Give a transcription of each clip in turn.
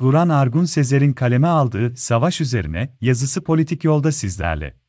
Guran Argun Sezer'in kaleme aldığı Savaş üzerine yazısı politik yolda sizlerle.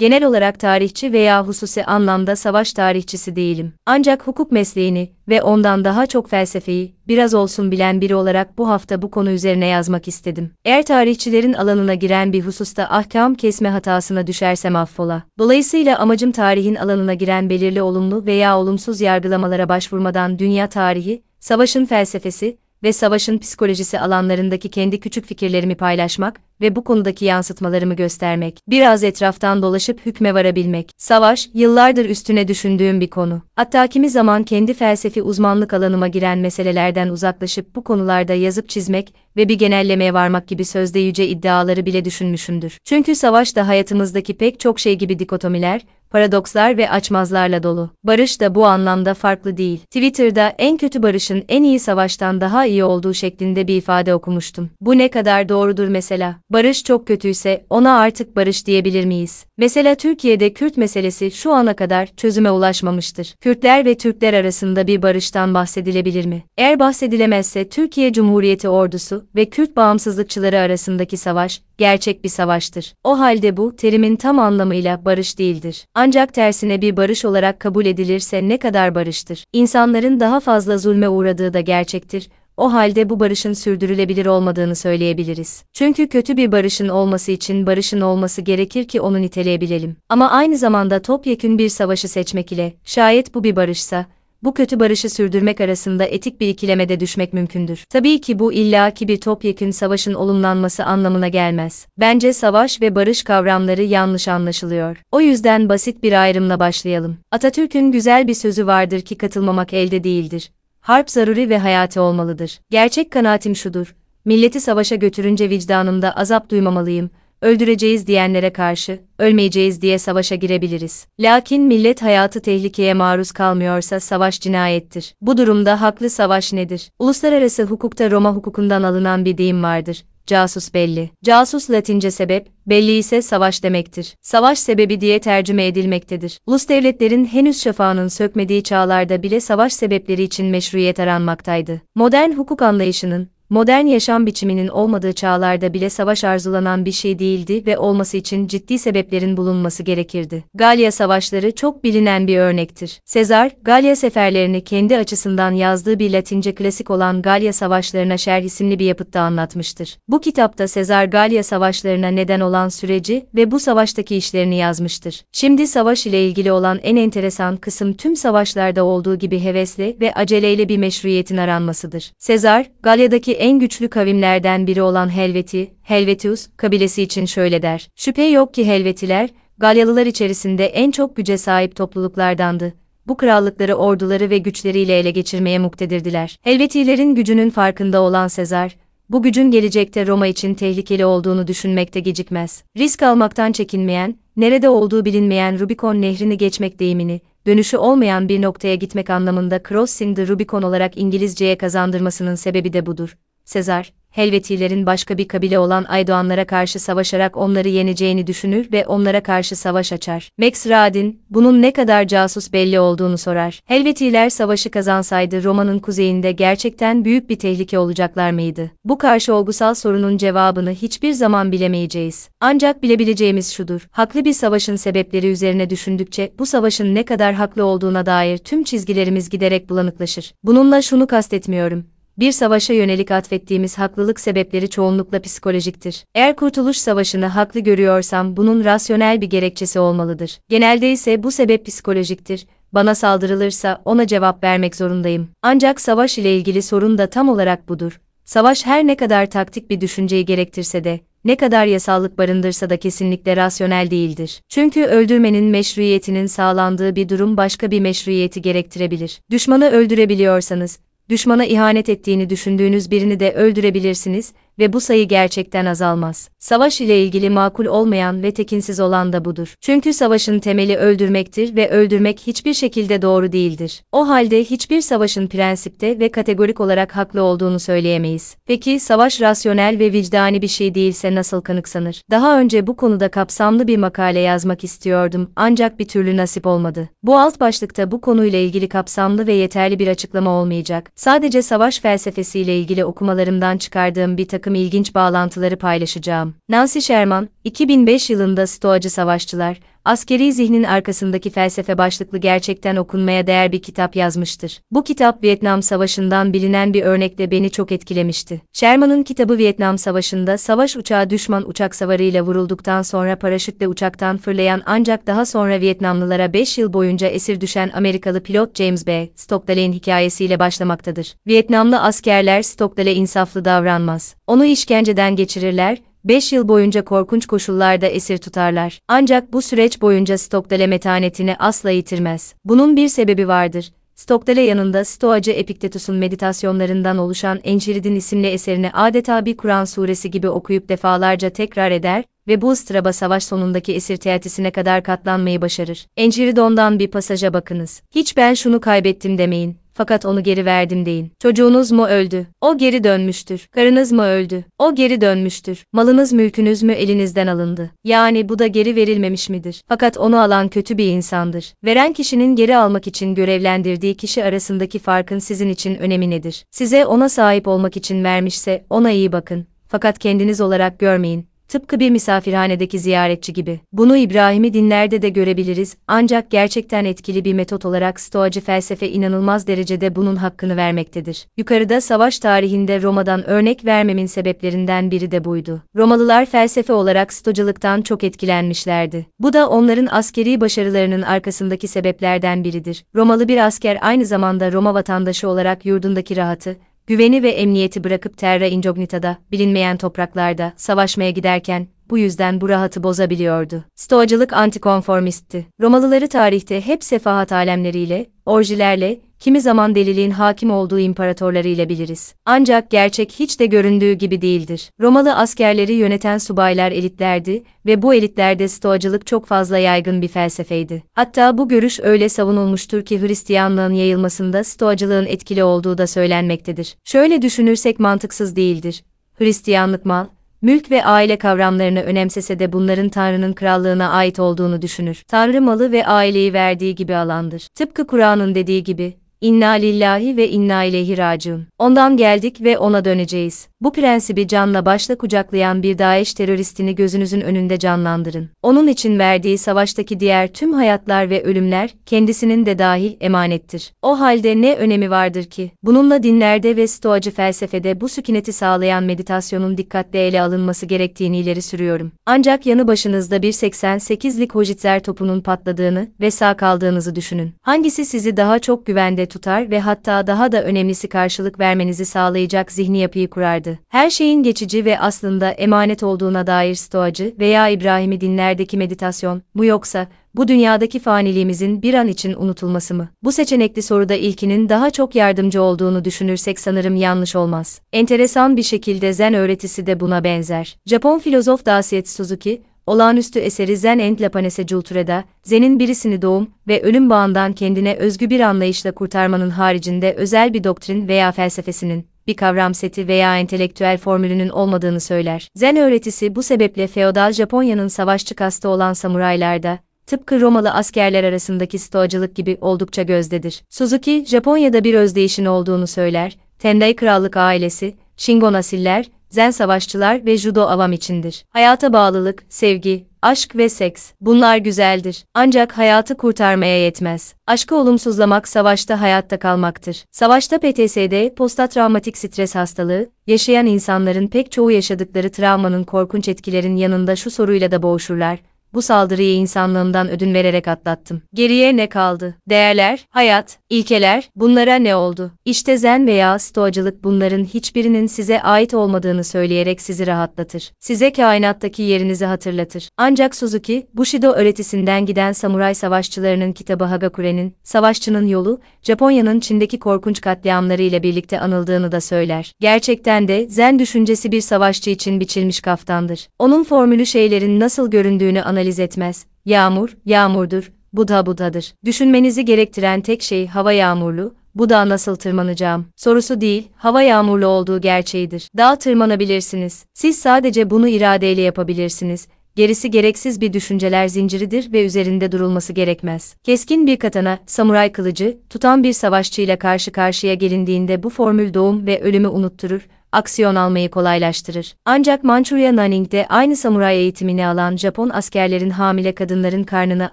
Genel olarak tarihçi veya hususi anlamda savaş tarihçisi değilim. Ancak hukuk mesleğini ve ondan daha çok felsefeyi biraz olsun bilen biri olarak bu hafta bu konu üzerine yazmak istedim. Eğer tarihçilerin alanına giren bir hususta ahkam kesme hatasına düşersem affola. Dolayısıyla amacım tarihin alanına giren belirli olumlu veya olumsuz yargılamalara başvurmadan dünya tarihi, savaşın felsefesi ve savaşın psikolojisi alanlarındaki kendi küçük fikirlerimi paylaşmak ve bu konudaki yansıtmalarımı göstermek, biraz etraftan dolaşıp hükme varabilmek. Savaş, yıllardır üstüne düşündüğüm bir konu. Hatta kimi zaman kendi felsefi uzmanlık alanıma giren meselelerden uzaklaşıp bu konularda yazıp çizmek ve bir genellemeye varmak gibi sözde yüce iddiaları bile düşünmüşümdür. Çünkü savaş da hayatımızdaki pek çok şey gibi dikotomiler, paradokslar ve açmazlarla dolu. Barış da bu anlamda farklı değil. Twitter'da en kötü barışın en iyi savaştan daha iyi olduğu şeklinde bir ifade okumuştum. Bu ne kadar doğrudur mesela? Barış çok kötüyse ona artık barış diyebilir miyiz? Mesela Türkiye'de Kürt meselesi şu ana kadar çözüme ulaşmamıştır. Kürtler ve Türkler arasında bir barıştan bahsedilebilir mi? Eğer bahsedilemezse Türkiye Cumhuriyeti ordusu ve Kürt bağımsızlıkçıları arasındaki savaş gerçek bir savaştır. O halde bu terimin tam anlamıyla barış değildir. Ancak tersine bir barış olarak kabul edilirse ne kadar barıştır? İnsanların daha fazla zulme uğradığı da gerçektir o halde bu barışın sürdürülebilir olmadığını söyleyebiliriz. Çünkü kötü bir barışın olması için barışın olması gerekir ki onu niteleyebilelim. Ama aynı zamanda topyekün bir savaşı seçmek ile, şayet bu bir barışsa, bu kötü barışı sürdürmek arasında etik bir ikilemede düşmek mümkündür. Tabii ki bu illaki bir topyekün savaşın olumlanması anlamına gelmez. Bence savaş ve barış kavramları yanlış anlaşılıyor. O yüzden basit bir ayrımla başlayalım. Atatürk'ün güzel bir sözü vardır ki katılmamak elde değildir. Harp zaruri ve hayati olmalıdır. Gerçek kanaatim şudur. Milleti savaşa götürünce vicdanımda azap duymamalıyım. Öldüreceğiz diyenlere karşı, ölmeyeceğiz diye savaşa girebiliriz. Lakin millet hayatı tehlikeye maruz kalmıyorsa savaş cinayettir. Bu durumda haklı savaş nedir? Uluslararası hukukta Roma hukukundan alınan bir deyim vardır casus belli. Casus Latince sebep, belli ise savaş demektir. Savaş sebebi diye tercüme edilmektedir. Ulus devletlerin henüz şafağının sökmediği çağlarda bile savaş sebepleri için meşruiyet aranmaktaydı. Modern hukuk anlayışının, modern yaşam biçiminin olmadığı çağlarda bile savaş arzulanan bir şey değildi ve olması için ciddi sebeplerin bulunması gerekirdi. Galya savaşları çok bilinen bir örnektir. Sezar, Galya seferlerini kendi açısından yazdığı bir Latince klasik olan Galya Savaşlarına Şerh isimli bir yapıtta anlatmıştır. Bu kitapta Sezar Galya savaşlarına neden olan süreci ve bu savaştaki işlerini yazmıştır. Şimdi savaş ile ilgili olan en enteresan kısım tüm savaşlarda olduğu gibi hevesle ve aceleyle bir meşruiyetin aranmasıdır. Sezar, Galya'daki en güçlü kavimlerden biri olan Helveti, Helvetius, kabilesi için şöyle der. Şüphe yok ki Helvetiler, Galyalılar içerisinde en çok güce sahip topluluklardandı. Bu krallıkları orduları ve güçleriyle ele geçirmeye muktedirdiler. Helvetilerin gücünün farkında olan Sezar, bu gücün gelecekte Roma için tehlikeli olduğunu düşünmekte gecikmez. Risk almaktan çekinmeyen, nerede olduğu bilinmeyen Rubicon nehrini geçmek deyimini, dönüşü olmayan bir noktaya gitmek anlamında crossing the Rubicon olarak İngilizceye kazandırmasının sebebi de budur. Sezar, Helvetilerin başka bir kabile olan Aydoğanlara karşı savaşarak onları yeneceğini düşünür ve onlara karşı savaş açar. Max Radin, bunun ne kadar casus belli olduğunu sorar. Helvetiler savaşı kazansaydı Roma'nın kuzeyinde gerçekten büyük bir tehlike olacaklar mıydı? Bu karşı olgusal sorunun cevabını hiçbir zaman bilemeyeceğiz. Ancak bilebileceğimiz şudur. Haklı bir savaşın sebepleri üzerine düşündükçe bu savaşın ne kadar haklı olduğuna dair tüm çizgilerimiz giderek bulanıklaşır. Bununla şunu kastetmiyorum bir savaşa yönelik atfettiğimiz haklılık sebepleri çoğunlukla psikolojiktir. Eğer Kurtuluş Savaşı'nı haklı görüyorsam bunun rasyonel bir gerekçesi olmalıdır. Genelde ise bu sebep psikolojiktir. Bana saldırılırsa ona cevap vermek zorundayım. Ancak savaş ile ilgili sorun da tam olarak budur. Savaş her ne kadar taktik bir düşünceyi gerektirse de, ne kadar yasallık barındırsa da kesinlikle rasyonel değildir. Çünkü öldürmenin meşruiyetinin sağlandığı bir durum başka bir meşruiyeti gerektirebilir. Düşmanı öldürebiliyorsanız, düşmana ihanet ettiğini düşündüğünüz birini de öldürebilirsiniz ve bu sayı gerçekten azalmaz. Savaş ile ilgili makul olmayan ve tekinsiz olan da budur. Çünkü savaşın temeli öldürmektir ve öldürmek hiçbir şekilde doğru değildir. O halde hiçbir savaşın prensipte ve kategorik olarak haklı olduğunu söyleyemeyiz. Peki savaş rasyonel ve vicdani bir şey değilse nasıl kanıksanır? Daha önce bu konuda kapsamlı bir makale yazmak istiyordum ancak bir türlü nasip olmadı. Bu alt başlıkta bu konuyla ilgili kapsamlı ve yeterli bir açıklama olmayacak. Sadece savaş felsefesiyle ilgili okumalarımdan çıkardığım bir takım ilginç bağlantıları paylaşacağım. Nancy Sherman, 2005 yılında Stoacı Savaşçılar, Askeri Zihnin Arkasındaki Felsefe başlıklı gerçekten okunmaya değer bir kitap yazmıştır. Bu kitap Vietnam Savaşı'ndan bilinen bir örnekle beni çok etkilemişti. Sherman'ın kitabı Vietnam Savaşı'nda savaş uçağı düşman uçak savarıyla vurulduktan sonra paraşütle uçaktan fırlayan ancak daha sonra Vietnamlılara 5 yıl boyunca esir düşen Amerikalı pilot James B. Stocktall'in hikayesiyle başlamaktadır. Vietnamlı askerler Stocktall'e insaflı davranmaz. Onu işkenceden geçirirler 5 yıl boyunca korkunç koşullarda esir tutarlar. Ancak bu süreç boyunca Stockdale metanetini asla yitirmez. Bunun bir sebebi vardır. Stockdale yanında Stoacı Epiktetus'un meditasyonlarından oluşan Enchiridion isimli eserini adeta bir Kur'an suresi gibi okuyup defalarca tekrar eder ve bu ıstıraba savaş sonundaki esir teatisine kadar katlanmayı başarır. Enchiridon'dan bir pasaja bakınız. Hiç ben şunu kaybettim demeyin fakat onu geri verdim deyin. Çocuğunuz mu öldü? O geri dönmüştür. Karınız mı öldü? O geri dönmüştür. Malınız mülkünüz mü elinizden alındı? Yani bu da geri verilmemiş midir? Fakat onu alan kötü bir insandır. Veren kişinin geri almak için görevlendirdiği kişi arasındaki farkın sizin için önemi nedir? Size ona sahip olmak için vermişse ona iyi bakın. Fakat kendiniz olarak görmeyin. Tıpkı bir misafirhanedeki ziyaretçi gibi. Bunu İbrahim'i dinlerde de görebiliriz, ancak gerçekten etkili bir metot olarak Stoacı felsefe inanılmaz derecede bunun hakkını vermektedir. Yukarıda savaş tarihinde Roma'dan örnek vermemin sebeplerinden biri de buydu. Romalılar felsefe olarak Stocılıktan çok etkilenmişlerdi. Bu da onların askeri başarılarının arkasındaki sebeplerden biridir. Romalı bir asker aynı zamanda Roma vatandaşı olarak yurdundaki rahatı, güveni ve emniyeti bırakıp terra incognita'da, bilinmeyen topraklarda, savaşmaya giderken, bu yüzden bu rahatı bozabiliyordu. Stoacılık antikonformistti. Romalıları tarihte hep sefahat alemleriyle, orjilerle, kimi zaman deliliğin hakim olduğu imparatorlarıyla biliriz. Ancak gerçek hiç de göründüğü gibi değildir. Romalı askerleri yöneten subaylar elitlerdi ve bu elitlerde stoacılık çok fazla yaygın bir felsefeydi. Hatta bu görüş öyle savunulmuştur ki Hristiyanlığın yayılmasında stoacılığın etkili olduğu da söylenmektedir. Şöyle düşünürsek mantıksız değildir. Hristiyanlık mal, mülk ve aile kavramlarını önemsese de bunların Tanrı'nın krallığına ait olduğunu düşünür. Tanrı malı ve aileyi verdiği gibi alandır. Tıpkı Kur'an'ın dediği gibi, İnna lillahi ve inna ileyhi raciun. Ondan geldik ve ona döneceğiz. Bu prensibi canla başla kucaklayan bir Daesh teröristini gözünüzün önünde canlandırın. Onun için verdiği savaştaki diğer tüm hayatlar ve ölümler, kendisinin de dahil emanettir. O halde ne önemi vardır ki? Bununla dinlerde ve stoacı felsefede bu sükuneti sağlayan meditasyonun dikkatle ele alınması gerektiğini ileri sürüyorum. Ancak yanı başınızda bir 88'lik Hojitzer topunun patladığını ve sağ kaldığınızı düşünün. Hangisi sizi daha çok güvende tutar ve hatta daha da önemlisi karşılık vermenizi sağlayacak zihni yapıyı kurardı. Her şeyin geçici ve aslında emanet olduğuna dair stoacı veya İbrahim'i dinlerdeki meditasyon, bu yoksa, bu dünyadaki faniliğimizin bir an için unutulması mı? Bu seçenekli soruda ilkinin daha çok yardımcı olduğunu düşünürsek sanırım yanlış olmaz. Enteresan bir şekilde Zen öğretisi de buna benzer. Japon filozof Daisetsu Suzuki, olağanüstü eseri Zen and Lapanese Culture'da, Zen'in birisini doğum ve ölüm bağından kendine özgü bir anlayışla kurtarmanın haricinde özel bir doktrin veya felsefesinin, bir kavram seti veya entelektüel formülünün olmadığını söyler. Zen öğretisi bu sebeple feodal Japonya'nın savaşçı kastı olan samuraylarda, tıpkı Romalı askerler arasındaki stoacılık gibi oldukça gözdedir. Suzuki, Japonya'da bir özdeyişin olduğunu söyler, Tendai krallık ailesi, Shingon asiller, zen savaşçılar ve judo avam içindir. Hayata bağlılık, sevgi, aşk ve seks, bunlar güzeldir. Ancak hayatı kurtarmaya yetmez. Aşkı olumsuzlamak savaşta hayatta kalmaktır. Savaşta PTSD, posttraumatik stres hastalığı, yaşayan insanların pek çoğu yaşadıkları travmanın korkunç etkilerin yanında şu soruyla da boğuşurlar. Bu saldırıyı insanlığımdan ödün vererek atlattım. Geriye ne kaldı? Değerler, hayat, ilkeler, bunlara ne oldu? İşte zen veya stoacılık bunların hiçbirinin size ait olmadığını söyleyerek sizi rahatlatır. Size kainattaki yerinizi hatırlatır. Ancak Suzuki, Bushido öğretisinden giden samuray savaşçılarının kitabı Hagakure'nin, Savaşçının Yolu, Japonya'nın Çin'deki korkunç katliamları ile birlikte anıldığını da söyler. Gerçekten de zen düşüncesi bir savaşçı için biçilmiş kaftandır. Onun formülü şeylerin nasıl göründüğünü analiz etmez. Yağmur, yağmurdur, Buda Buda'dır. Düşünmenizi gerektiren tek şey hava yağmurlu, bu nasıl tırmanacağım? Sorusu değil, hava yağmurlu olduğu gerçeğidir. Dağa tırmanabilirsiniz. Siz sadece bunu iradeyle yapabilirsiniz. Gerisi gereksiz bir düşünceler zinciridir ve üzerinde durulması gerekmez. Keskin bir katana, samuray kılıcı, tutan bir savaşçıyla karşı karşıya gelindiğinde bu formül doğum ve ölümü unutturur, aksiyon almayı kolaylaştırır. Ancak Manchuria Nanning'de aynı samuray eğitimini alan Japon askerlerin hamile kadınların karnını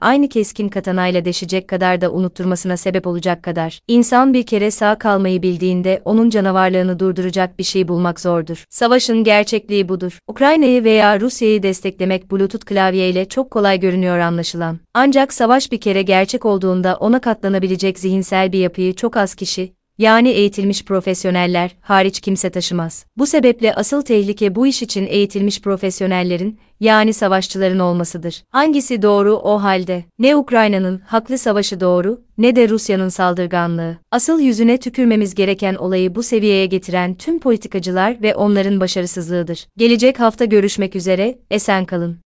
aynı keskin katanayla deşecek kadar da unutturmasına sebep olacak kadar. İnsan bir kere sağ kalmayı bildiğinde onun canavarlığını durduracak bir şey bulmak zordur. Savaşın gerçekliği budur. Ukrayna'yı veya Rusya'yı desteklemek Bluetooth klavyeyle çok kolay görünüyor anlaşılan. Ancak savaş bir kere gerçek olduğunda ona katlanabilecek zihinsel bir yapıyı çok az kişi, yani eğitilmiş profesyoneller hariç kimse taşımaz. Bu sebeple asıl tehlike bu iş için eğitilmiş profesyonellerin, yani savaşçıların olmasıdır. Hangisi doğru o halde? Ne Ukrayna'nın haklı savaşı doğru, ne de Rusya'nın saldırganlığı. Asıl yüzüne tükürmemiz gereken olayı bu seviyeye getiren tüm politikacılar ve onların başarısızlığıdır. Gelecek hafta görüşmek üzere, esen kalın.